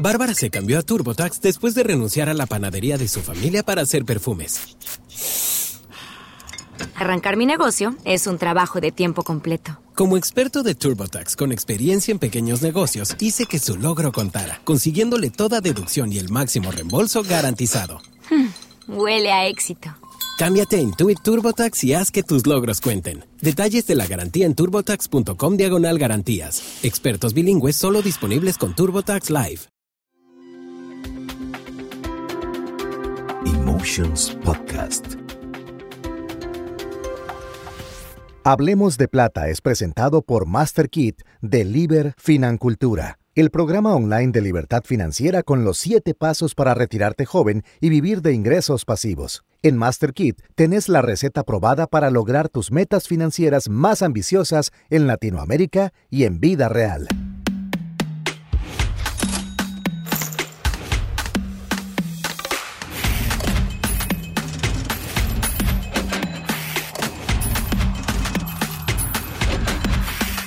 Bárbara se cambió a TurboTax después de renunciar a la panadería de su familia para hacer perfumes. Arrancar mi negocio es un trabajo de tiempo completo. Como experto de TurboTax con experiencia en pequeños negocios, hice que su logro contara, consiguiéndole toda deducción y el máximo reembolso garantizado. Hmm, huele a éxito. Cámbiate a Intuit TurboTax y haz que tus logros cuenten. Detalles de la garantía en turbotax.com diagonal garantías. Expertos bilingües solo disponibles con TurboTax Live. Emotions Podcast. Hablemos de Plata es presentado por MasterKit de Liber Financultura, el programa online de libertad financiera con los siete pasos para retirarte joven y vivir de ingresos pasivos. En MasterKit tenés la receta probada para lograr tus metas financieras más ambiciosas en Latinoamérica y en vida real.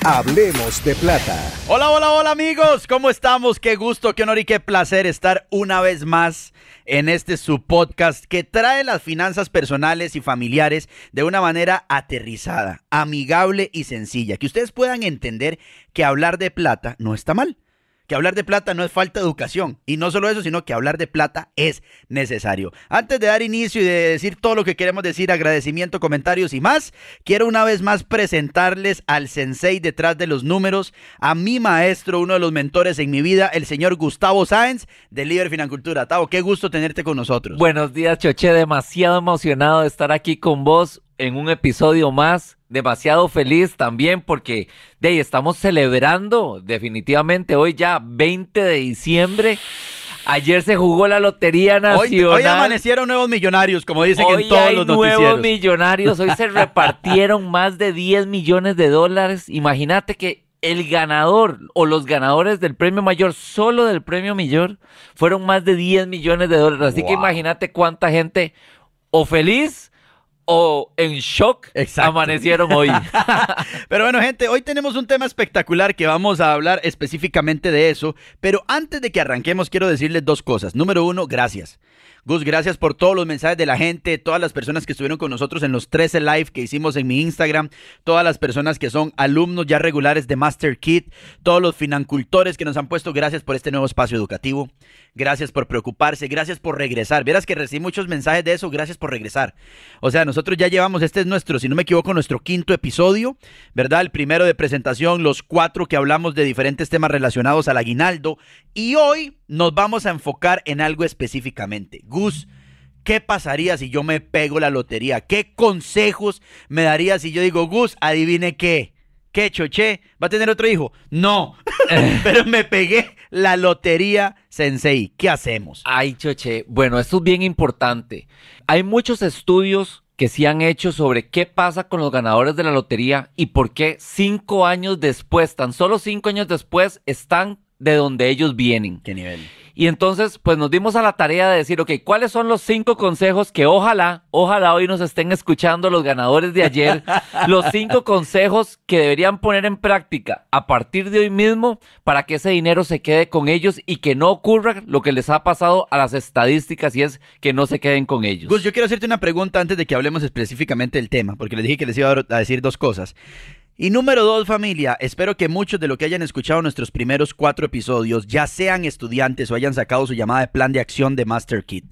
Hablemos de plata. Hola, hola, hola amigos, ¿cómo estamos? Qué gusto, qué honor y qué placer estar una vez más en este su podcast que trae las finanzas personales y familiares de una manera aterrizada, amigable y sencilla. Que ustedes puedan entender que hablar de plata no está mal que hablar de plata no es falta de educación. Y no solo eso, sino que hablar de plata es necesario. Antes de dar inicio y de decir todo lo que queremos decir, agradecimiento, comentarios y más, quiero una vez más presentarles al sensei detrás de los números, a mi maestro, uno de los mentores en mi vida, el señor Gustavo Sáenz de Líder Financultura. Tavo, qué gusto tenerte con nosotros. Buenos días, Choche. Demasiado emocionado de estar aquí con vos en un episodio más. Demasiado feliz también porque de ahí estamos celebrando definitivamente hoy ya 20 de diciembre. Ayer se jugó la Lotería Nacional. Hoy, amanecieron nuevos millonarios, como dicen hoy en todos hay los nuevos noticieros. millonarios. Hoy se repartieron más de 10 millones de dólares. Imagínate que el ganador o los ganadores del premio mayor, solo del premio mayor, fueron más de 10 millones de dólares. Así que imagínate cuánta gente o feliz o en shock Exacto. amanecieron hoy. Pero bueno, gente, hoy tenemos un tema espectacular que vamos a hablar específicamente de eso. Pero antes de que arranquemos, quiero decirles dos cosas. Número uno, gracias. Gus, gracias por todos los mensajes de la gente, todas las personas que estuvieron con nosotros en los 13 live que hicimos en mi Instagram, todas las personas que son alumnos ya regulares de Master Kit, todos los financultores que nos han puesto, gracias por este nuevo espacio educativo, gracias por preocuparse, gracias por regresar. Verás que recibí muchos mensajes de eso, gracias por regresar. O sea, nosotros ya llevamos, este es nuestro, si no me equivoco, nuestro quinto episodio, ¿verdad? El primero de presentación, los cuatro que hablamos de diferentes temas relacionados al aguinaldo. Y hoy nos vamos a enfocar en algo específicamente. Gus, ¿qué pasaría si yo me pego la lotería? ¿Qué consejos me daría si yo digo, Gus, adivine qué? ¿Qué, Choché? ¿Va a tener otro hijo? No, pero me pegué la lotería Sensei. ¿Qué hacemos? Ay, choche. Bueno, esto es bien importante. Hay muchos estudios que se han hecho sobre qué pasa con los ganadores de la lotería y por qué cinco años después, tan solo cinco años después, están de donde ellos vienen. ¿Qué nivel? Y entonces, pues nos dimos a la tarea de decir, ok, ¿cuáles son los cinco consejos que ojalá, ojalá hoy nos estén escuchando los ganadores de ayer? los cinco consejos que deberían poner en práctica a partir de hoy mismo para que ese dinero se quede con ellos y que no ocurra lo que les ha pasado a las estadísticas y es que no se queden con ellos. Gus, yo quiero hacerte una pregunta antes de que hablemos específicamente del tema, porque les dije que les iba a decir dos cosas. Y número dos, familia, espero que muchos de lo que hayan escuchado nuestros primeros cuatro episodios ya sean estudiantes o hayan sacado su llamada de plan de acción de Master Kit.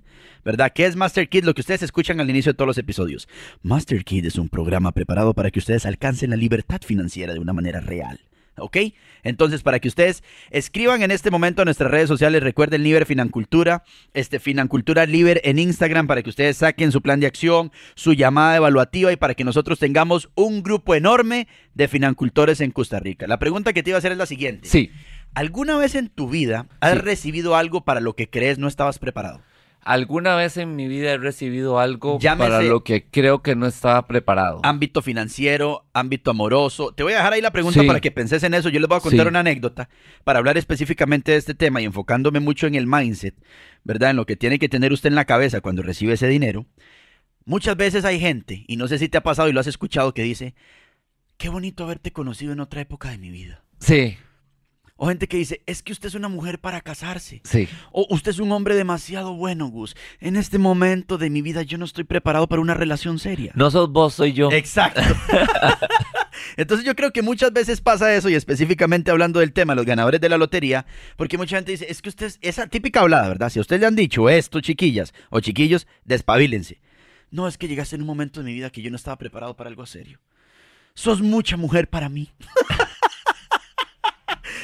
¿Verdad? ¿Qué es Master Kit? Lo que ustedes escuchan al inicio de todos los episodios. Master Kit es un programa preparado para que ustedes alcancen la libertad financiera de una manera real. ¿Ok? Entonces, para que ustedes escriban en este momento a nuestras redes sociales, recuerden Liber Financultura, este Financultura Liber en Instagram para que ustedes saquen su plan de acción, su llamada evaluativa y para que nosotros tengamos un grupo enorme de financultores en Costa Rica. La pregunta que te iba a hacer es la siguiente. Sí. ¿Alguna vez en tu vida has Sí. recibido algo para lo que crees no estabas preparado? Alguna vez en mi vida he recibido algo Llámese- para lo que creo que no estaba preparado. Ámbito financiero, ámbito amoroso. Te voy a dejar ahí la pregunta Sí. para que penses en eso. Yo les voy a contar Sí. una anécdota para hablar específicamente de este tema y enfocándome mucho en el mindset, ¿verdad? En lo que tiene que tener usted en la cabeza cuando recibe ese dinero. Muchas veces hay gente, y no sé si te ha pasado y lo has escuchado, que dice, qué bonito haberte conocido en otra época de mi vida. Sí. O gente que dice, es que usted es una mujer para casarse. Sí. O usted es un hombre demasiado bueno, Gus. En este momento de mi vida yo no estoy preparado para una relación seria. No sos vos, soy yo. Exacto. Entonces yo creo que muchas veces pasa eso y específicamente hablando del tema, los ganadores de la lotería, porque mucha gente dice, es que usted, esa típica hablada, ¿verdad? Si a usted le han dicho esto, chiquillas o chiquillos, despabilense. No, es que llegaste en un momento de mi vida que yo no estaba preparado para algo serio. Sos mucha mujer para mí.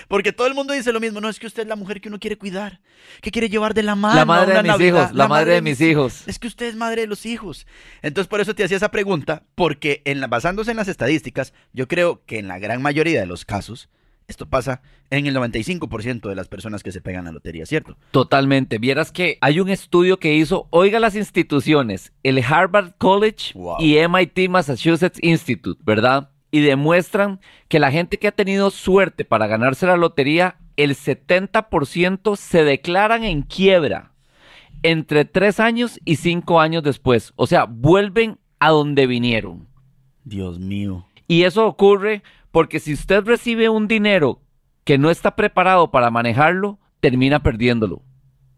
Porque todo el mundo dice lo mismo, no es que usted es la mujer que uno quiere cuidar, que quiere llevar de la mano. La a madre de mis Navidad, hijos, la madre de mis hijos. Es que usted es madre de los hijos. Entonces por eso te hacía esa pregunta, porque en la- basándose en las estadísticas, yo creo que en la gran mayoría de los casos, esto pasa en el 95% de las personas que se pegan la lotería, ¿cierto? Totalmente. Vieras que hay un estudio que hizo, oiga las instituciones, el Harvard College Wow. y MIT Massachusetts Institute, ¿verdad? Y demuestran que la gente que ha tenido suerte para ganarse la lotería, el 70% se declaran en quiebra entre 3 años y 5 años después. O sea, vuelven a donde vinieron. Dios mío. Y eso ocurre porque si usted recibe un dinero que no está preparado para manejarlo, termina perdiéndolo.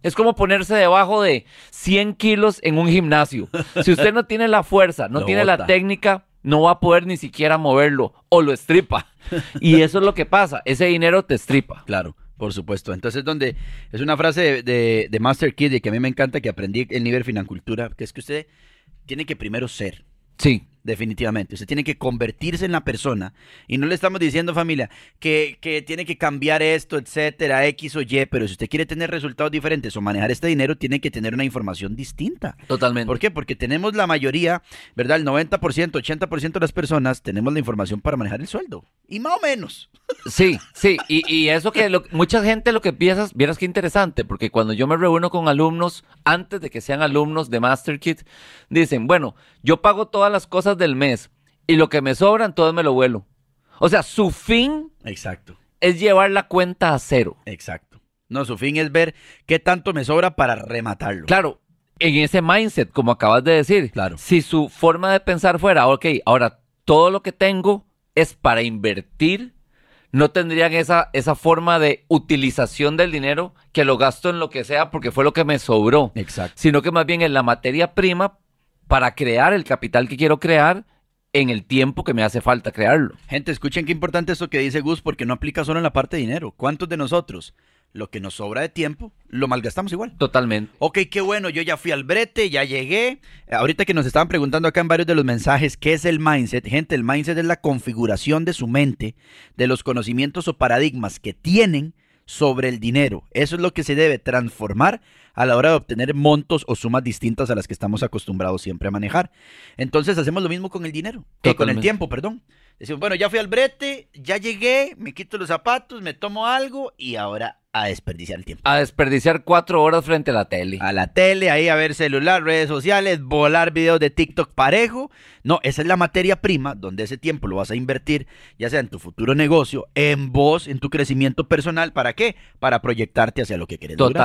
Es como ponerse debajo de 100 kilos en un gimnasio. Si usted no tiene la fuerza, no Lo tiene la técnica, no va a poder ni siquiera moverlo o lo estripa. Y eso es lo que pasa. Ese dinero te estripa. Claro, por supuesto. Entonces, donde es una frase de, de, de Master Kid y que a mí me encanta que aprendí en nivel Financultura, que es que usted tiene que primero ser. Sí. Definitivamente. Usted tiene que convertirse en la persona. Y no le estamos diciendo, familia, que, que tiene que cambiar esto, etcétera, X o Y. Pero si usted quiere tener resultados diferentes o manejar este dinero, tiene que tener una información distinta. Totalmente. ¿Por qué? Porque tenemos la mayoría, ¿verdad? El 90%, 80% de las personas tenemos la información para manejar el sueldo. Y más o menos. Sí, sí, y, y eso que lo- mucha gente lo que piensas, vieras qué interesante, porque cuando yo me reúno con alumnos, antes de que sean alumnos de MasterKit, dicen, bueno, yo pago todas las cosas del mes y lo que me sobran, todo me lo vuelo. O sea, su fin Exacto. es llevar la cuenta a cero. Exacto. No, su fin es ver qué tanto me sobra para rematarlo. Claro, en ese mindset, como acabas de decir, Claro. si su forma de pensar fuera, ok, ahora todo lo que tengo es para invertir, no tendrían esa, esa forma de utilización del dinero que lo gasto en lo que sea porque fue lo que me sobró, Exacto. sino que más bien es la materia prima para crear el capital que quiero crear en el tiempo que me hace falta crearlo. Gente, escuchen qué importante eso que dice Gus, porque no aplica solo en la parte de dinero. ¿Cuántos de nosotros, lo que nos sobra de tiempo, lo malgastamos igual? Totalmente. Ok, qué bueno, yo ya fui al brete, ya llegué. Ahorita que nos estaban preguntando acá en varios de los mensajes, ¿qué es el mindset? Gente, el mindset es la configuración de su mente, de los conocimientos o paradigmas que tienen sobre el dinero. Eso es lo que se debe transformar a la hora de obtener montos o sumas distintas a las que estamos acostumbrados siempre a manejar. Entonces hacemos lo mismo con el dinero, eh, con el tiempo, perdón. Decimos, bueno, ya fui al brete, ya llegué, me quito los zapatos, me tomo algo y ahora a desperdiciar el tiempo A desperdiciar cuatro horas frente a la tele. a la tele, ahí a ver celular, redes sociales, volar videos de TikTok parejo. No, esa es la materia prima donde ese tiempo lo vas a invertir, ya sea en tu futuro negocio, en vos, en tu crecimiento personal. ¿Para qué? Para proyectarte hacia lo que quieres lograr.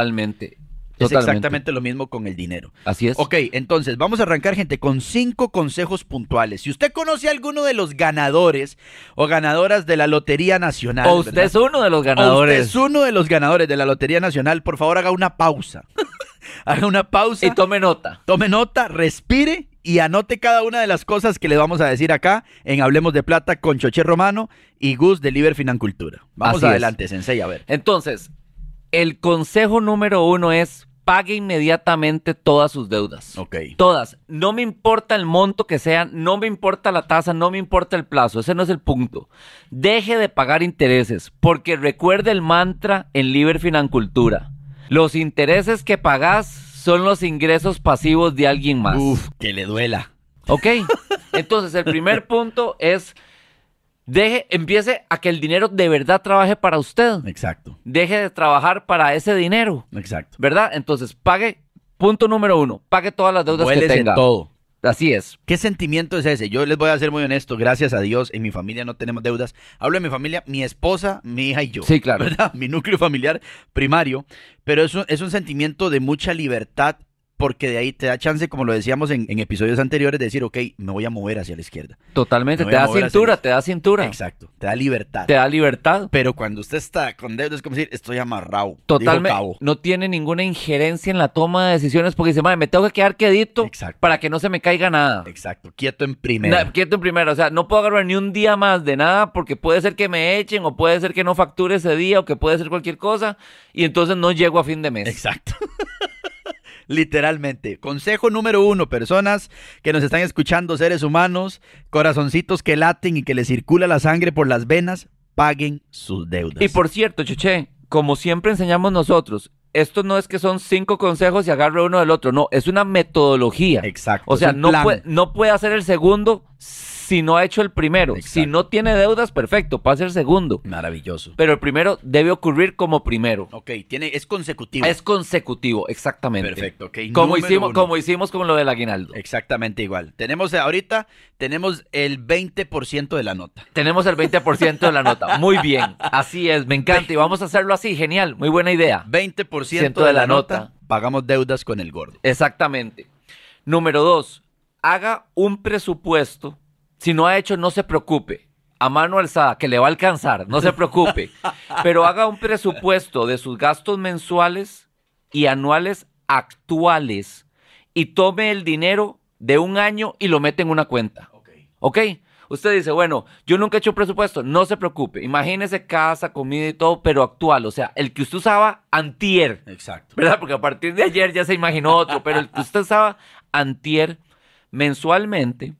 Totalmente. Es exactamente lo mismo con el dinero. Así es. Ok, entonces vamos a arrancar, gente, con cinco consejos puntuales. Si usted conoce a alguno de los ganadores o ganadoras de la Lotería Nacional, O usted ¿verdad? es uno de los O usted ganadores. es uno de los ganadores de la Lotería Nacional, por favor haga una pausa. haga una pausa. Y tome nota. Tome nota, respire y anote cada una de las cosas que le vamos a decir acá en Hablemos de Plata con Choché Romano y Gus de Liber Financultura. Vamos Así es. adelante, Sensei, a ver. Entonces, el consejo número uno es pague inmediatamente todas sus deudas. Ok. Todas. No me importa el monto que sea, no me importa la tasa, no me importa el plazo. Ese no es el punto. Deje de pagar intereses, porque recuerde el mantra en Liber Financultura. Los intereses que pagás son los ingresos pasivos de alguien más. Uf, que le duela. ¿Ok? Entonces, el primer punto es, deje, empiece a que el dinero de verdad trabaje para usted. Exacto, Deje de trabajar para ese dinero, exacto. ¿verdad? Entonces, pague, punto número uno, pague todas las deudas que tenga. todo. Así es. ¿Qué sentimiento es ese? Yo les voy a ser muy honesto, gracias a Dios, en mi familia no tenemos deudas. Hablo de mi familia, mi esposa, mi hija y yo. Sí, claro. ¿verdad? Mi núcleo familiar primario. Pero es un, es un sentimiento de mucha libertad porque de ahí te da chance, como lo decíamos en, en episodios anteriores, de decir, ok, me voy a mover hacia la izquierda. Totalmente, te da cintura, te da cintura, Exacto, te da libertad. te da libertad. Pero cuando usted está con deuda, es como decir, estoy amarrado. Totalmente, no tiene ninguna injerencia en la toma de decisiones porque dice, madre, me tengo que quedar quedito Exacto. para que no se me caiga nada. Exacto, quieto en primera. Na- quieto en primero, o sea, no puedo agarrar ni un día más de nada porque puede ser que me echen o puede ser que no facture ese día o que puede ser cualquier cosa y entonces no llego a fin de mes. Exacto. Literalmente. Consejo número uno, personas que nos están escuchando, seres humanos, corazoncitos que laten y que les circula la sangre por las venas, paguen sus deudas. Y por cierto, Chuché, como siempre enseñamos nosotros, esto no es que son cinco consejos y agarre uno del otro, no, es una metodología. Exacto. O sea, no puede, no puede hacer el segundo si no ha hecho el primero. Si no tiene deudas, perfecto, pasa el segundo. Maravilloso. Pero el primero debe ocurrir como primero. Ok, tiene, es consecutivo. Es consecutivo, exactamente. Perfecto, ok. Como hicimos, uno. como hicimos con lo del aguinaldo. Exactamente igual. Tenemos ahorita, tenemos el 20% de la nota. Tenemos el 20% de la nota. Muy bien. Así es, me encanta. Y vamos a hacerlo así. Genial. Muy buena idea. 20% de la nota, pagamos deudas con el gordo. Exactamente. Número dos, haga un presupuesto. Si no ha hecho, no se preocupe. A mano alzada, que le va a alcanzar, no se preocupe. Pero haga un presupuesto de sus gastos mensuales y anuales actuales y tome el dinero de un año y lo mete en una cuenta. ¿Ok? Usted dice, bueno, yo nunca he hecho presupuesto, no se preocupe. Imagínese casa, comida y todo, pero actual. O sea, el que usted usaba antier. Exacto. ¿verdad? Porque a partir de ayer ya se imaginó otro, pero el que usted estaba antier mensualmente,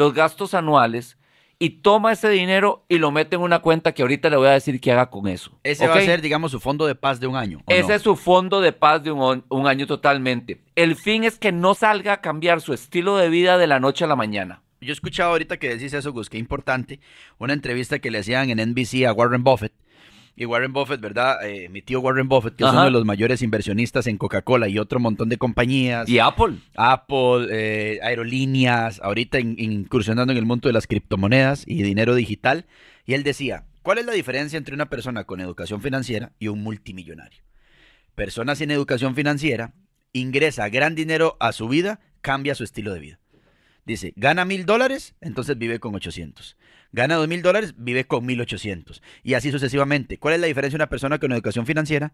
los gastos anuales, y toma ese dinero y lo mete en una cuenta que ahorita le voy a decir que haga con eso. Ese va a ser, digamos, su fondo de paz de un año. ¿o Ese no? es su fondo de paz de un, año totalmente. El fin es que no salga a cambiar su estilo de vida de la noche a la mañana. Yo he escuchado ahorita que decís eso, Gus, que importante, una entrevista que le hacían en NBC a Warren Buffett. Y Warren Buffett, ¿verdad? Eh, mi tío Warren Buffett, que es uno de los mayores inversionistas en Coca-Cola y otro montón de compañías. Y Apple. Apple, eh, aerolíneas, ahorita in- incursionando en el mundo de las criptomonedas y dinero digital. Y él decía, ¿cuál es la diferencia entre una persona con educación financiera y un multimillonario? Persona sin educación financiera ingresa gran dinero a su vida, cambia su estilo de vida. Dice, gana mil dólares, entonces vive con 800. Gana dos mil dólares, vive con 1800. Y así sucesivamente. ¿Cuál es la diferencia de una persona con educación financiera?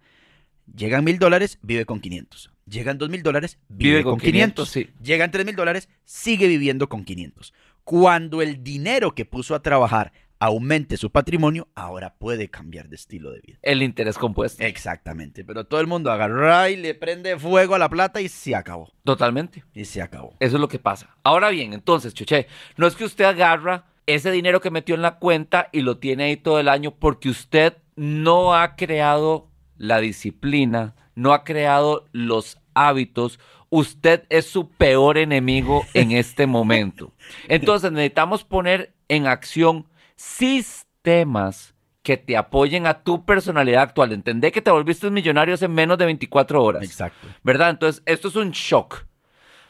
Llegan mil dólares, vive con 500. Llegan dos mil dólares, vive, con 500. sí. Llegan tres mil dólares, sigue viviendo con 500. Cuando el dinero que puso a trabajar aumente su patrimonio, ahora puede cambiar de estilo de vida. El interés compuesto. Exactamente, pero todo el mundo agarra y le prende fuego a la plata y se acabó. Totalmente. Y se acabó. Eso es lo que pasa. Ahora bien, entonces, Chuché, no es que usted agarra ese dinero que metió en la cuenta y lo tiene ahí todo el año porque usted no ha creado la disciplina, no ha creado los hábitos. Usted es su peor enemigo en este momento. Entonces necesitamos poner en acción sistemas que te apoyen a tu personalidad actual. Entendé que te volviste un millonario hace menos de 24 horas. Exacto. ¿Verdad? Entonces, esto es un shock.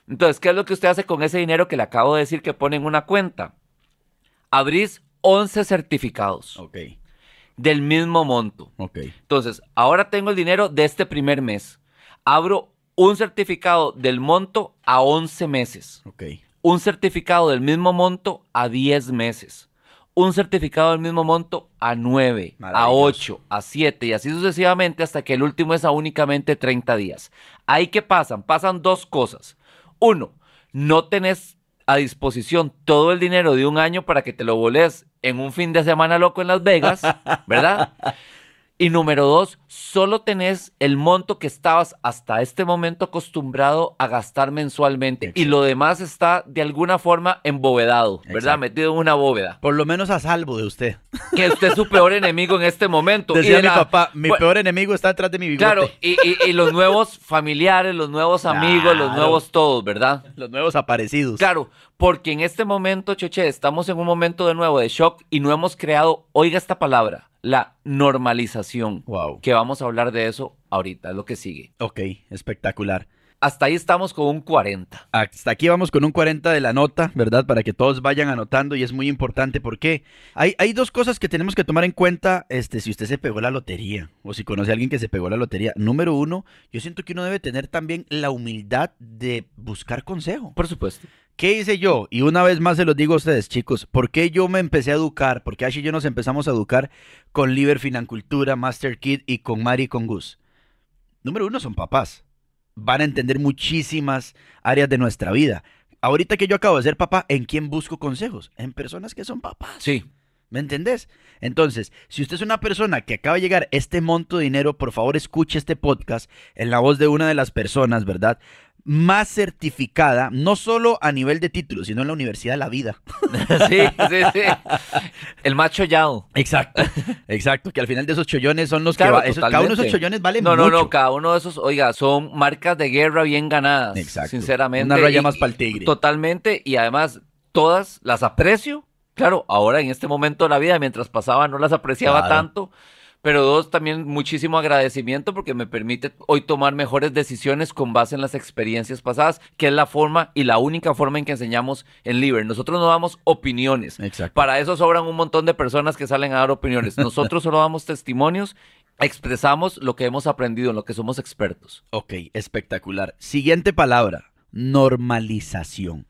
Entonces, ¿qué es lo que usted hace con ese dinero que le acabo de decir que pone en una cuenta? Abrís 11 certificados Ok, del mismo monto. ok. Entonces, ahora tengo el dinero de este primer mes. Abro un certificado del monto a 11 meses. Ok. Un certificado del mismo monto a 10 meses. Un certificado del mismo monto a 9, a Maravilloso. 8, a 7 y así sucesivamente hasta que el último es a únicamente 30 días. Ahí que pasan, pasan dos cosas. Uno, no tenés a disposición todo el dinero de un año para que te lo voles en un fin de semana loco en Las Vegas, ¿verdad? Y número dos, solo tenés el monto que estabas hasta este momento acostumbrado a gastar mensualmente. Y lo demás está de alguna forma embovedado, ¿verdad? Exacto. Metido en una bóveda. Por lo menos a salvo de usted. Que usted es su peor enemigo en este momento. Y Decía de mi la- papá, mi Bueno, peor enemigo está detrás de mi bigote. Claro, y, y- y los nuevos familiares, los nuevos amigos, los nuevos todos, ¿verdad? Los nuevos aparecidos. Claro, porque en este momento, Choche, estamos en un momento de nuevo de shock y no hemos creado, oiga esta palabra, la normalización. Wow. Que vamos a hablar de eso ahorita, es lo que sigue. Ok, espectacular. hasta ahí estamos con un 40. Hasta aquí vamos con un 40 de la nota, ¿verdad? Para que todos vayan anotando y es muy importante porque hay, hay dos cosas que tenemos que tomar en cuenta este, si usted se pegó la lotería o si conoce a alguien que se pegó la lotería. Número uno, yo siento que uno debe tener también la humildad de buscar consejo. Por supuesto. ¿Qué hice yo? Y una vez más se los digo a ustedes, chicos, ¿por qué yo me empecé a educar? Porque Ash y yo nos empezamos a educar con Liber Financultura, Master Kid y con Mari y con Gus. Número uno son papás. Van a entender muchísimas áreas de nuestra vida. Ahorita que yo acabo de ser papá, ¿en quién busco consejos? En personas que son papás. Sí. ¿Me entendés? Entonces, si usted es una persona que acaba de llegar este monto de dinero, por favor escuche este podcast en la voz de una de las personas, ¿verdad? Más certificada, no solo a nivel de título, sino en la Universidad de la Vida. sí, sí, sí. El macho yao. Exacto, exacto, que al final de esos chollones son los Claro, que... va- esos- cada uno de esos chollones vale No, mucho. no, no, cada uno de esos, oiga, son marcas de guerra bien ganadas. Exacto. Sinceramente. Una raya y- más pa'l tigre. Totalmente, y además, todas las aprecio. Claro, ahora en este momento de la vida, mientras pasaba, no las apreciaba Claro. tanto. Pero dos, también muchísimo agradecimiento porque me permite hoy tomar mejores decisiones con base en las experiencias pasadas, que es la forma y la única forma en que enseñamos en Liber. Nosotros no damos opiniones. Exacto. Para eso sobran un montón de personas que salen a dar opiniones. Nosotros solo damos testimonios, expresamos lo que hemos aprendido, en lo que somos expertos. Ok, espectacular. Siguiente palabra, normalización.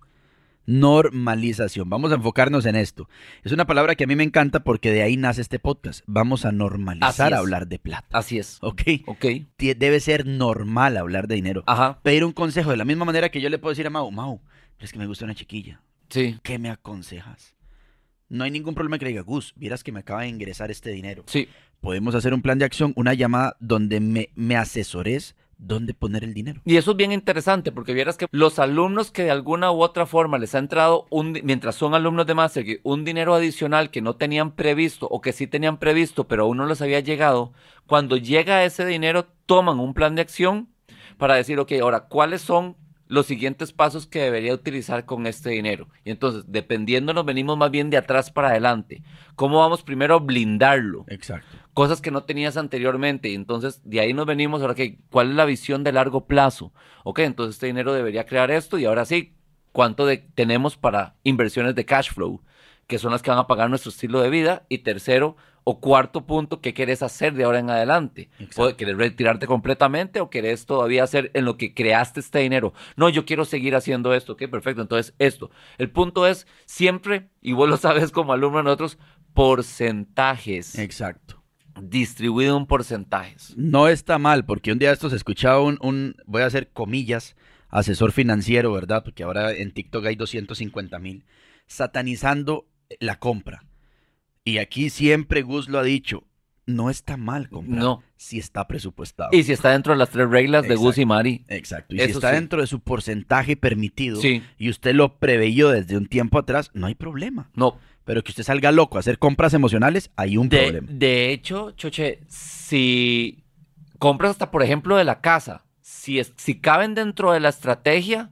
Normalización. Vamos a enfocarnos en esto. Es una palabra que a mí me encanta porque de ahí nace este podcast. Vamos a normalizar es. hablar de plata. Así es. Ok. Ok. Debe ser normal hablar de dinero. Ajá. Pedir un consejo de la misma manera que yo le puedo decir a Mau, Mau, es que me gusta una chiquilla. Sí. ¿Qué me aconsejas? No hay ningún problema que le diga, Gus, vieras que me acaba de ingresar este dinero. Sí. Podemos hacer un plan de acción, una llamada donde me, me asesores dónde poner el dinero. Y eso es bien interesante porque vieras que los alumnos que de alguna u otra forma les ha entrado, un, mientras son alumnos de Master, un dinero adicional que no tenían previsto o que sí tenían previsto pero aún no les había llegado, cuando llega ese dinero toman un plan de acción para decir, ok, ahora, ¿cuáles son los siguientes pasos que debería utilizar con este dinero? Y entonces, dependiendo, nos venimos más bien de atrás para adelante. ¿Cómo vamos primero a blindarlo? Exacto. cosas que no tenías anteriormente. Y entonces de ahí nos venimos, ahora que, ¿cuál es la visión de largo plazo? Ok, entonces este dinero debería crear esto y ahora sí, ¿cuánto de- tenemos para inversiones de cash flow? Que son las que van a pagar nuestro estilo de vida. Y tercero o cuarto punto, ¿qué querés hacer de ahora en adelante? Exacto. ¿O ¿Querés retirarte completamente o querés todavía hacer en lo que creaste este dinero? No, yo quiero seguir haciendo esto. Ok, perfecto. Entonces, esto. El punto es siempre, y vos lo sabes como alumno de nosotros, porcentajes Exacto. distribuido en porcentajes. No está mal, porque un día de estos escuchaba un, un, voy a hacer comillas, asesor financiero, ¿verdad? Porque ahora en TikTok hay 250 mil, satanizando la compra. Y aquí siempre Gus lo ha dicho, no está mal comprar No. si está presupuestado. Y si está dentro de las tres reglas de Gus y. Mari. Exacto. Y si está sí. dentro de su porcentaje permitido Sí. y usted lo preveyó desde un tiempo atrás, no hay problema. No. Pero que usted salga loco a hacer compras emocionales, hay un De, problema. de hecho, Choche, si compras hasta, por ejemplo, de la casa, si, es- si caben dentro de la estrategia,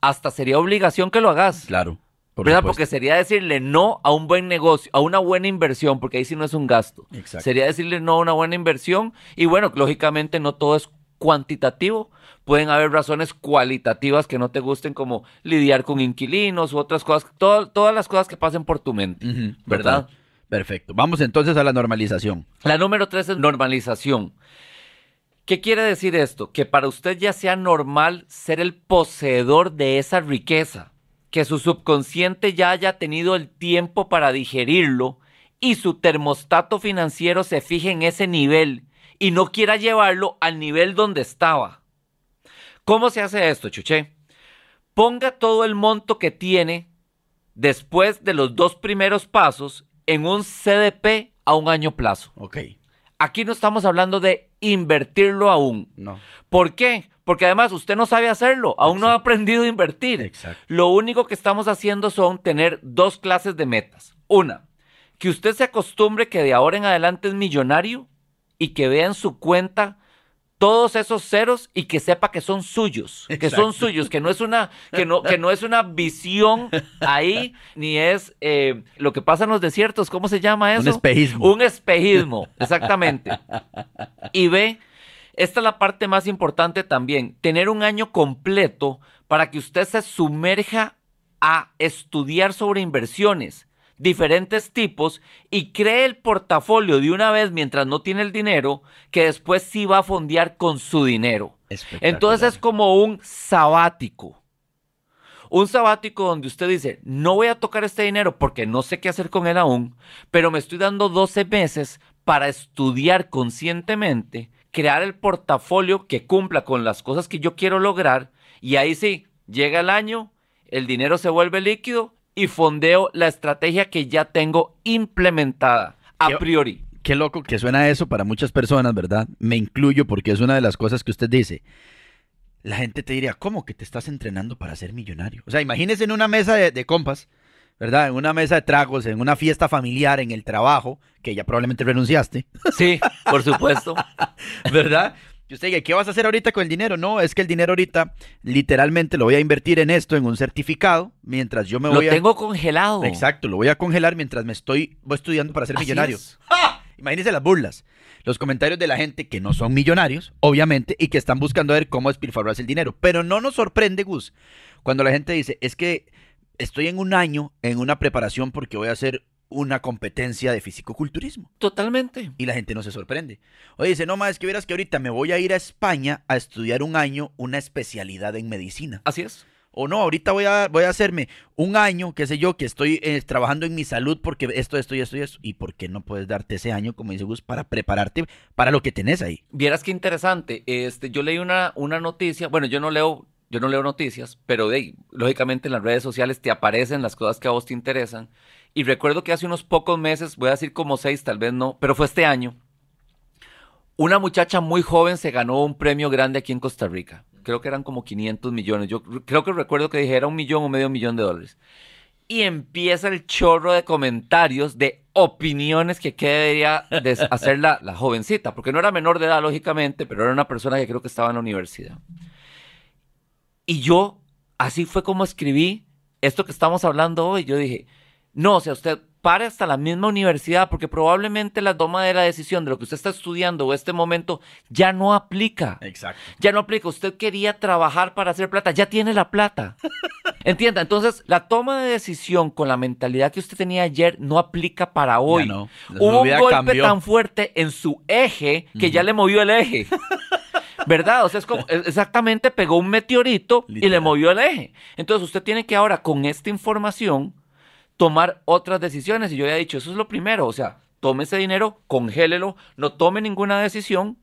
hasta sería obligación que lo hagas. Claro. Por ¿Verdad? Porque sería decirle no a un buen negocio, a una buena inversión, porque ahí sí no es un gasto. Exacto. Sería decirle no a una buena inversión. Y bueno, lógicamente no todo es cuantitativo. Pueden haber razones cualitativas que no te gusten, como lidiar con inquilinos u otras cosas. todo- todas las cosas que pasen por tu mente. ¿Verdad? total. Perfecto. Vamos entonces a la normalización. La número tres es normalización. ¿Qué quiere decir esto? Que para usted ya sea normal ser el poseedor de esa riqueza, que su subconsciente ya haya tenido el tiempo para digerirlo y su termostato financiero se fije en ese nivel y no quiera llevarlo al nivel donde estaba. ¿Cómo se hace esto, Chuché? Ponga todo el monto que tiene después de los dos primeros pasos en un CDP a un año plazo. Ok. Aquí no estamos hablando de invertirlo aún. No. ¿Por qué? Porque además usted no sabe hacerlo, aún no ha aprendido a invertir. Exacto. Lo único que estamos haciendo son tener dos clases de metas. Una, que usted se acostumbre que de ahora en adelante es millonario y que vea en su cuenta todos esos ceros y que sepa que son suyos, que son suyos, que no es una, que no, que no es una visión ahí, ni es eh, lo que pasa en los desiertos, ¿cómo se llama eso? Un espejismo. Un espejismo, exactamente. Y ve esta es la parte más importante también, tener un año completo para que usted se sumerja a estudiar sobre inversiones, diferentes tipos y cree el portafolio de una vez mientras no tiene el dinero, que después sí va a fondear con su dinero. Entonces es como un sabático. Un sabático donde usted dice, no voy a tocar este dinero porque no sé qué hacer con él aún, pero me estoy dando 12 meses para estudiar conscientemente, crear el portafolio que cumpla con las cosas que yo quiero lograr y ahí sí, llega el año, el dinero se vuelve líquido y fondeo la estrategia que ya tengo implementada a priori. Qué loco que suena eso para muchas personas, ¿verdad? Me incluyo porque es una de las cosas que usted dice. La gente te diría, ¿cómo que te estás entrenando para ser millonario? O sea, imagínese en una mesa de, de compas, ¿verdad? En una mesa de tragos, en una fiesta familiar, en el trabajo, que ya probablemente renunciaste. Sí, por supuesto. ¿Verdad? Y usted diga, ¿qué vas a hacer ahorita con el dinero? No, es que el dinero ahorita literalmente lo voy a invertir en esto, en un certificado, mientras yo me voy a... Lo tengo congelado. Exacto, lo voy a congelar mientras me estoy voy estudiando para ser millonario. Imagínense las burlas. Los comentarios de la gente que no son millonarios, obviamente, y que están buscando ver cómo despilfarrarse el dinero. Pero no nos sorprende, Gus, cuando la gente dice, es que estoy en un año en una preparación porque voy a hacer una competencia de fisicoculturismo. Totalmente. Y la gente no se sorprende. Oye, dice, no más, es que verás que ahorita me voy a ir a España a estudiar un año una especialidad en medicina. Así es. O no, ahorita voy a, voy a hacerme un año, qué sé yo, que estoy eh, trabajando en mi salud porque esto, esto y esto y esto. ¿Y por qué no puedes darte ese año, como dice Gus, para prepararte para lo que tenés ahí? Vieras qué interesante. Este, yo leí una, una noticia, bueno, yo no leo yo no leo noticias, pero de, lógicamente en las redes sociales te aparecen las cosas que a vos te interesan. Y recuerdo que hace unos pocos meses, voy a decir como seis, tal vez no, pero fue este año, una muchacha muy joven se ganó un premio grande aquí en Costa Rica. Creo que eran como 500 millones. Yo creo que recuerdo que dijera un millón o medio millón de dólares. Y empieza el chorro de comentarios, de opiniones que qué debería hacer la, la jovencita, porque no era menor de edad, lógicamente, pero era una persona que creo que estaba en la universidad. Y yo, así fue como escribí esto que estamos hablando hoy. Yo dije, no, o sea, usted pare hasta la misma universidad porque probablemente la toma de la decisión de lo que usted está estudiando o este momento ya no aplica. Exacto. Ya no aplica. Usted quería trabajar para hacer plata, ya tiene la plata. Entienda, entonces la toma de decisión con la mentalidad que usted tenía ayer no aplica para hoy. no. Hubo un golpe tan fuerte en su eje que ya le movió el eje. ¿Verdad? O sea, es como exactamente pegó un meteorito y le movió el eje. Entonces usted tiene que ahora con esta información tomar otras decisiones. Y yo ya he dicho, eso es lo primero. O sea, tome ese dinero, congélelo, no tome ninguna decisión,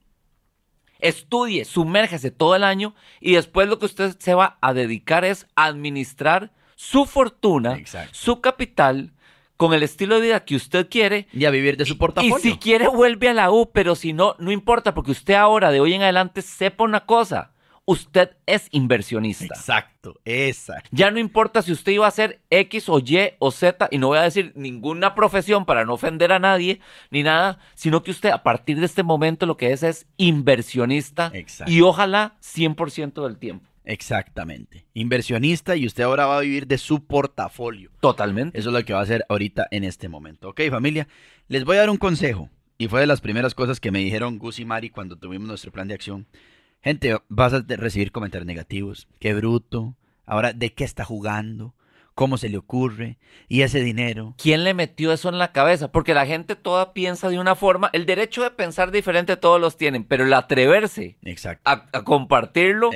estudie, sumérgese todo el año y después lo que usted se va a dedicar es a administrar su fortuna, su capital, con el estilo de vida que usted quiere. Y a vivir de su portafolio. Y si quiere, vuelve a la U, pero si no, no importa, porque usted ahora, de hoy en adelante, sepa una cosa. Usted es inversionista. Exacto, exacto. Ya no importa si usted iba a hacer X o Y o Z, y no voy a decir ninguna profesión para no ofender a nadie ni nada, sino que usted a partir de este momento lo que es es inversionista Exacto. y ojalá 100% del tiempo. Exactamente. Inversionista y usted ahora va a vivir de su portafolio. Totalmente. Eso es lo que va a hacer ahorita en este momento. Ok, familia, les voy a dar un consejo. Y fue de las primeras cosas que me dijeron Gus y Mari cuando tuvimos nuestro plan de acción. Gente, vas a recibir comentarios negativos. Qué bruto. Ahora, ¿de qué está jugando? Cómo se le ocurre y ese dinero. ¿Quién le metió eso en la cabeza? Porque la gente toda piensa de una forma, el derecho de pensar diferente todos los tienen, pero el atreverse A, compartirlo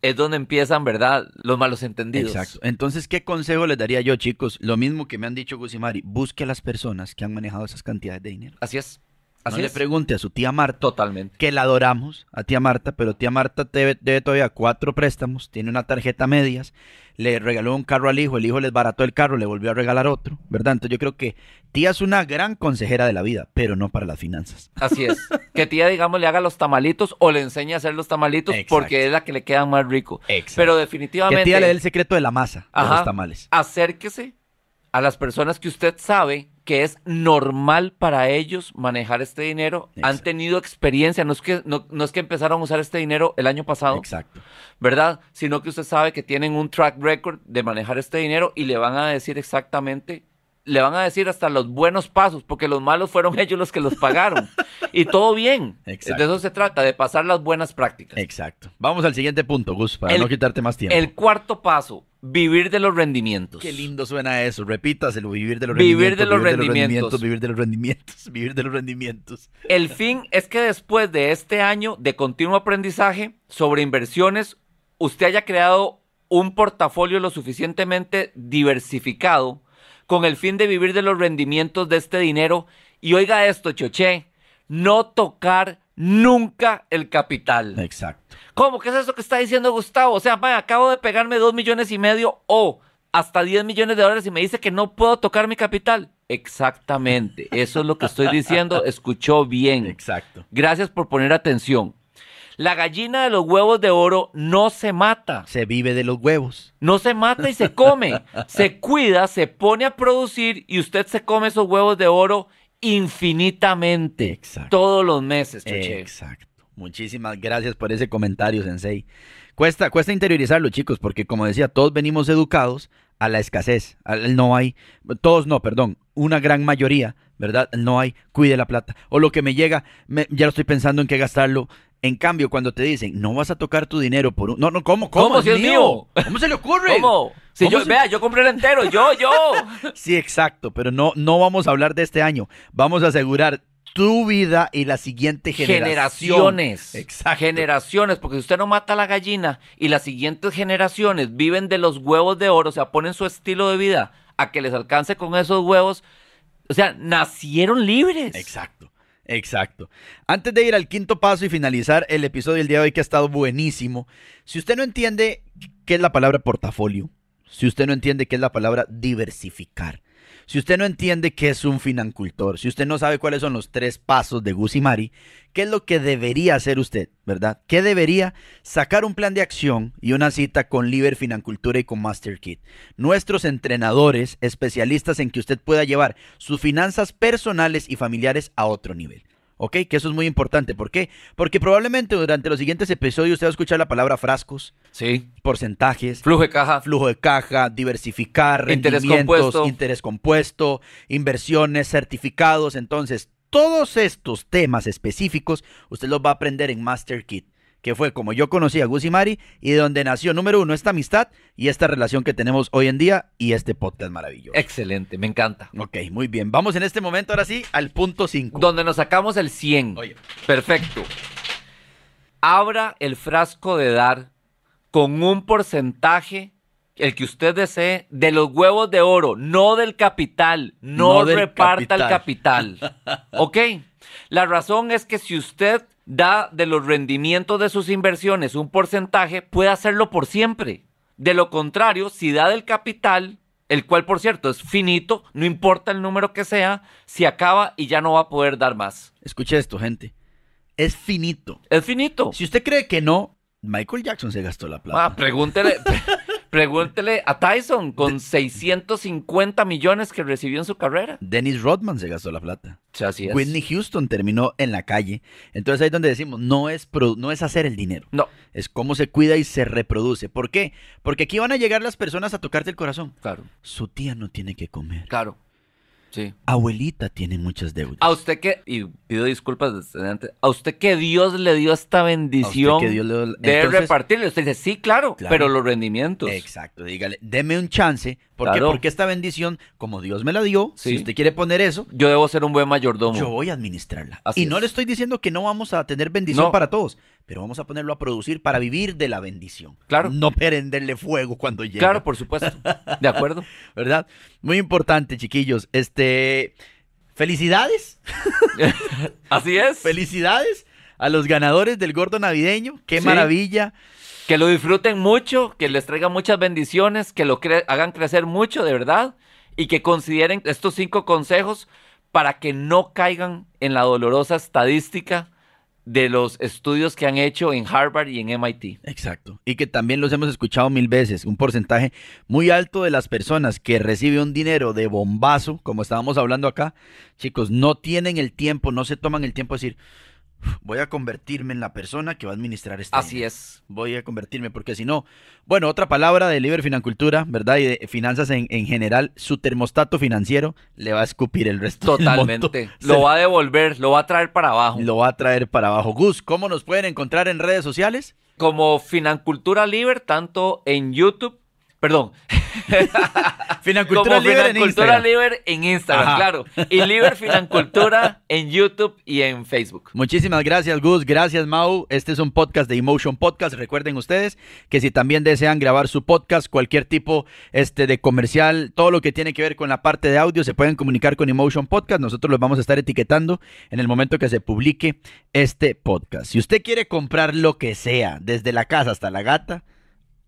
es donde empiezan, ¿verdad? Los malos entendidos. Exacto. Entonces, ¿qué consejo les daría yo, chicos? Lo mismo que me han dicho Gus y Mari, busque a las personas que han manejado esas cantidades de dinero. Así es. Así no le pregunte a su tía Marta. Totalmente. Que la adoramos, a tía Marta, pero tía Marta debe, debe todavía cuatro préstamos, tiene una tarjeta medias le regaló un carro al hijo, el hijo les barató el carro, le volvió a regalar otro, ¿verdad? Entonces yo creo que tía es una gran consejera de la vida, pero no para las finanzas. Así es. que tía, digamos, le haga los tamalitos o le enseñe a hacer los tamalitos porque es la que le quedan más rico. Exacto. Pero definitivamente... Que tía le dé el secreto de la masa de los tamales. Acérquese a las personas que usted sabe que es normal para ellos manejar este dinero. Han tenido experiencia, no es, que, no, es que empezaron a usar este dinero el año pasado. Exacto. ¿Verdad? Sino que usted sabe que tienen un track record de manejar este dinero y le van a decir exactamente le van a decir hasta los buenos pasos, porque los malos fueron ellos los que los pagaron. y todo bien. Exacto. De eso se trata, de pasar las buenas prácticas. Exacto. Vamos al siguiente punto, Gus, para El- no quitarte más tiempo. El cuarto paso, vivir de los rendimientos. Qué lindo suena eso. Repítaselo, vivir de los Vivir rendimientos. de los rendimientos. Vivir de los rendimientos. Vivir de los rendimientos. El fin es que después de este año de continuo aprendizaje sobre inversiones, usted haya creado un portafolio lo suficientemente diversificado con el fin de vivir de los rendimientos de este dinero. Y oiga esto, Choché, no tocar nunca el capital. Exacto. ¿Cómo? ¿Qué es eso que está diciendo Gustavo? O sea, mae, acabo de pegarme dos millones y medio o hasta 10 millones de dólares y me dice que no puedo tocar mi capital. Exactamente, eso es lo que estoy diciendo. Escuchó bien. Exacto. Gracias por poner atención. La gallina de los huevos de oro no se mata. Se vive de los huevos. No se mata y se come. Se cuida, se pone a producir y usted se come esos huevos de oro infinitamente. Exacto. Todos los meses, Choche. Exacto. Muchísimas gracias por ese comentario, Sensei. Cuesta, cuesta interiorizarlo, chicos, porque como decía, todos venimos educados a la escasez. Al no hay, todos no, perdón, una gran mayoría, ¿verdad? No hay, cuide la plata. O lo que me llega, me- ya lo estoy pensando en qué gastarlo. En cambio, cuando te dicen, no vas a tocar tu dinero por un... No, no, ¿cómo? ¿Cómo? ¿Cómo? Si es mío. ¿Cómo se le ocurre? ¿Cómo? Si ¿Cómo yo, se- vea, yo compré el entero, yo, yo. Sí, exacto, pero no, no vamos a hablar de este año. Vamos a asegurar tu vida y la siguiente generación. Generaciones. Exacto. Generaciones, porque si usted no mata a la gallina y las siguientes generaciones viven de los huevos de oro, o sea, ponen su estilo de vida a que les alcance con esos huevos, o sea, nacieron libres. Exacto, exacto. Antes de ir al quinto paso y finalizar el episodio del día de hoy que ha estado buenísimo, si usted no entiende qué es la palabra portafolio, si usted no entiende qué es la palabra diversificar, si usted no entiende qué es un financultor, si usted no sabe cuáles son los tres pasos de Gus y ¿qué es lo que debería hacer usted, verdad? ¿Qué debería sacar un plan de acción y una cita con Liber Financultura y con Master Kit? Nuestros entrenadores, especialistas en que usted pueda llevar sus finanzas personales y familiares a otro nivel. ¿Ok? Que eso es muy importante. ¿Por qué? Porque probablemente durante los siguientes episodios usted va a escuchar la palabra frascos, Sí. porcentajes, Flujo de caja. flujo de caja, diversificar, Interés rendimientos, compuesto. interés compuesto, inversiones, certificados. Entonces, todos estos temas específicos usted los va a aprender en Master Kit, que fue como yo conocí a Gus y Mari y de donde nació, número uno, esta amistad y esta relación que tenemos hoy en día y este podcast maravilloso. Excelente, me encanta. Ok, muy bien. Vamos en este momento ahora sí al punto 5. Donde nos sacamos el 100. Oye. Perfecto. Abra el frasco de dar con un porcentaje, el que usted desee, de los huevos de oro, no del capital. No, No del reparta el capital. ¿Ok? La razón es que si usted da de los rendimientos de sus inversiones un porcentaje, puede hacerlo por siempre. De lo contrario, si da del capital, el cual por cierto es finito, no importa el número que sea, se acaba y ya no va a poder dar más. Escuche esto, gente. Es finito. Es finito. Si usted cree que no, Michael Jackson se gastó la plata. Ah, pregúntele, pregúntele a Tyson con 650 millones que recibió en su carrera. Dennis Rodman se gastó la plata. O sea, así es. Whitney Houston terminó en la calle. Entonces ahí es donde decimos, no es, no es hacer el dinero. No, Es cómo se cuida y se reproduce. ¿Por qué? Porque aquí van a llegar las personas a tocarte el corazón. claro, Su tía no tiene que comer. claro. Sí. Abuelita tiene muchas deudas. A usted que, y pido disculpas desde antes, a usted que Dios le dio esta bendición que Dios le dio- de Entonces- repartirle. Usted dice, sí, claro, Claro. pero los rendimientos. Exacto, dígale, deme un chance. ¿Por qué? Claro. Porque esta bendición, como Dios me la dio, si usted quiere poner eso, Yo debo ser un buen mayordomo. yo voy a administrarla. Así y no le estoy diciendo que no vamos a tener bendición No. para todos, pero vamos a ponerlo a producir para vivir de la bendición. Claro. No prenderle fuego cuando llegue. Claro, por supuesto. De acuerdo. ¿Verdad? Muy importante, chiquillos. Este. Felicidades. Así es. Felicidades a los ganadores del gordo navideño. Qué Sí. maravilla. Que lo disfruten mucho, que les traigan muchas bendiciones, que lo cre- hagan crecer mucho, de verdad, y que consideren estos cinco consejos para que no caigan en la dolorosa estadística de los estudios que han hecho en Harvard y en MIT. Exacto. Y que también los hemos escuchado mil veces. Un porcentaje muy alto de las personas que reciben un dinero de bombazo, como estábamos hablando acá, chicos, no tienen el tiempo, no se toman el tiempo de decir, voy a convertirme en la persona que va a administrar este Así es. Voy a convertirme, porque si no, bueno, otra palabra de Liber Financultura, ¿verdad? Y de finanzas en, en general, su termostato financiero le va a escupir el resto del. Totalmente. Se Lo va a devolver, lo va a traer para abajo. lo va a traer para abajo. Gus, ¿cómo nos pueden encontrar en redes sociales? Como Financultura Liber, tanto en YouTube, perdón, Financultura como Libre en Financultura Instagram. Liber en Instagram, Ajá. claro. Y Liber Financultura en YouTube y en Facebook. Muchísimas gracias, Gus. Gracias, Mau. Este es un podcast de Emotion Podcast. Recuerden ustedes que si también desean grabar su podcast, cualquier tipo este, de comercial, todo lo que tiene que ver con la parte de audio, se pueden comunicar con Emotion Podcast. Nosotros los vamos a estar etiquetando en el momento que se publique este podcast. Si usted quiere comprar lo que sea, desde la casa hasta la gata,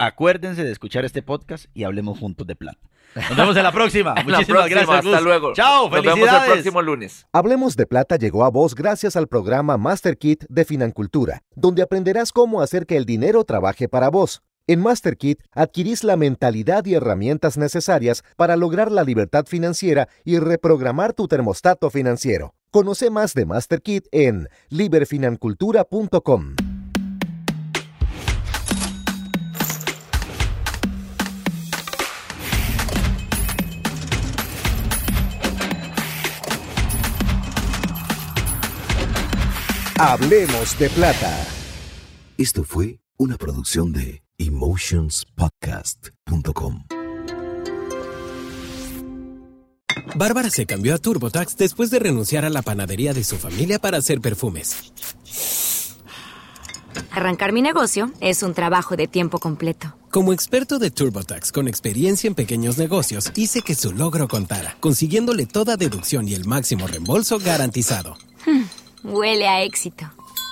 acuérdense de escuchar este podcast y hablemos juntos de plata. Nos vemos en la próxima. Muchísimas próxima, gracias, Gus. Hasta luego. Chao, Nos vemos felicidades. el próximo lunes. Hablemos de Plata llegó a vos gracias al programa Master Kit de Financultura, donde aprenderás cómo hacer que el dinero trabaje para vos. En Master Kit adquirís la mentalidad y herramientas necesarias para lograr la libertad financiera y reprogramar tu termostato financiero. Conoce más de Master Kit en liberfinancultura.com. Hablemos de Plata. Esto fue una producción de emotionspodcast.com. Bárbara se cambió a TurboTax después de renunciar a la panadería de su familia para hacer perfumes. Arrancar mi negocio es un trabajo de tiempo completo. Como experto de TurboTax con experiencia en pequeños negocios, hice que su logro contara, consiguiéndole toda deducción y el máximo reembolso garantizado. Huele a éxito.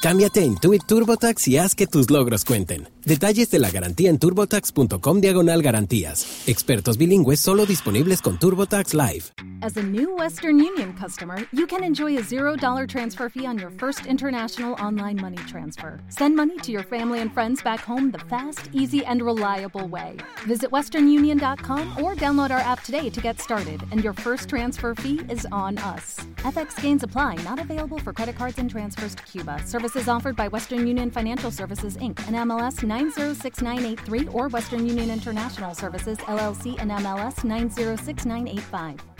Cámbiate a Intuit TurboTax y haz que tus logros cuenten. Detalles de la garantía en turbotax.com diagonal garantías. Expertos bilingües solo disponibles con TurboTax Live. As a new Western Union customer, you can enjoy a $0 transfer fee on your first international online money transfer. Send money to your family and friends back home the fast, easy, and reliable way. Visit westernunion.com or download our app today to get started, and your first transfer fee is on us. FX gains apply, not available for credit cards and transfers to Cuba. Services offered by Western Union Financial Services Inc. and MLS 906983 or Western Union International Services LLC and MLS 906985.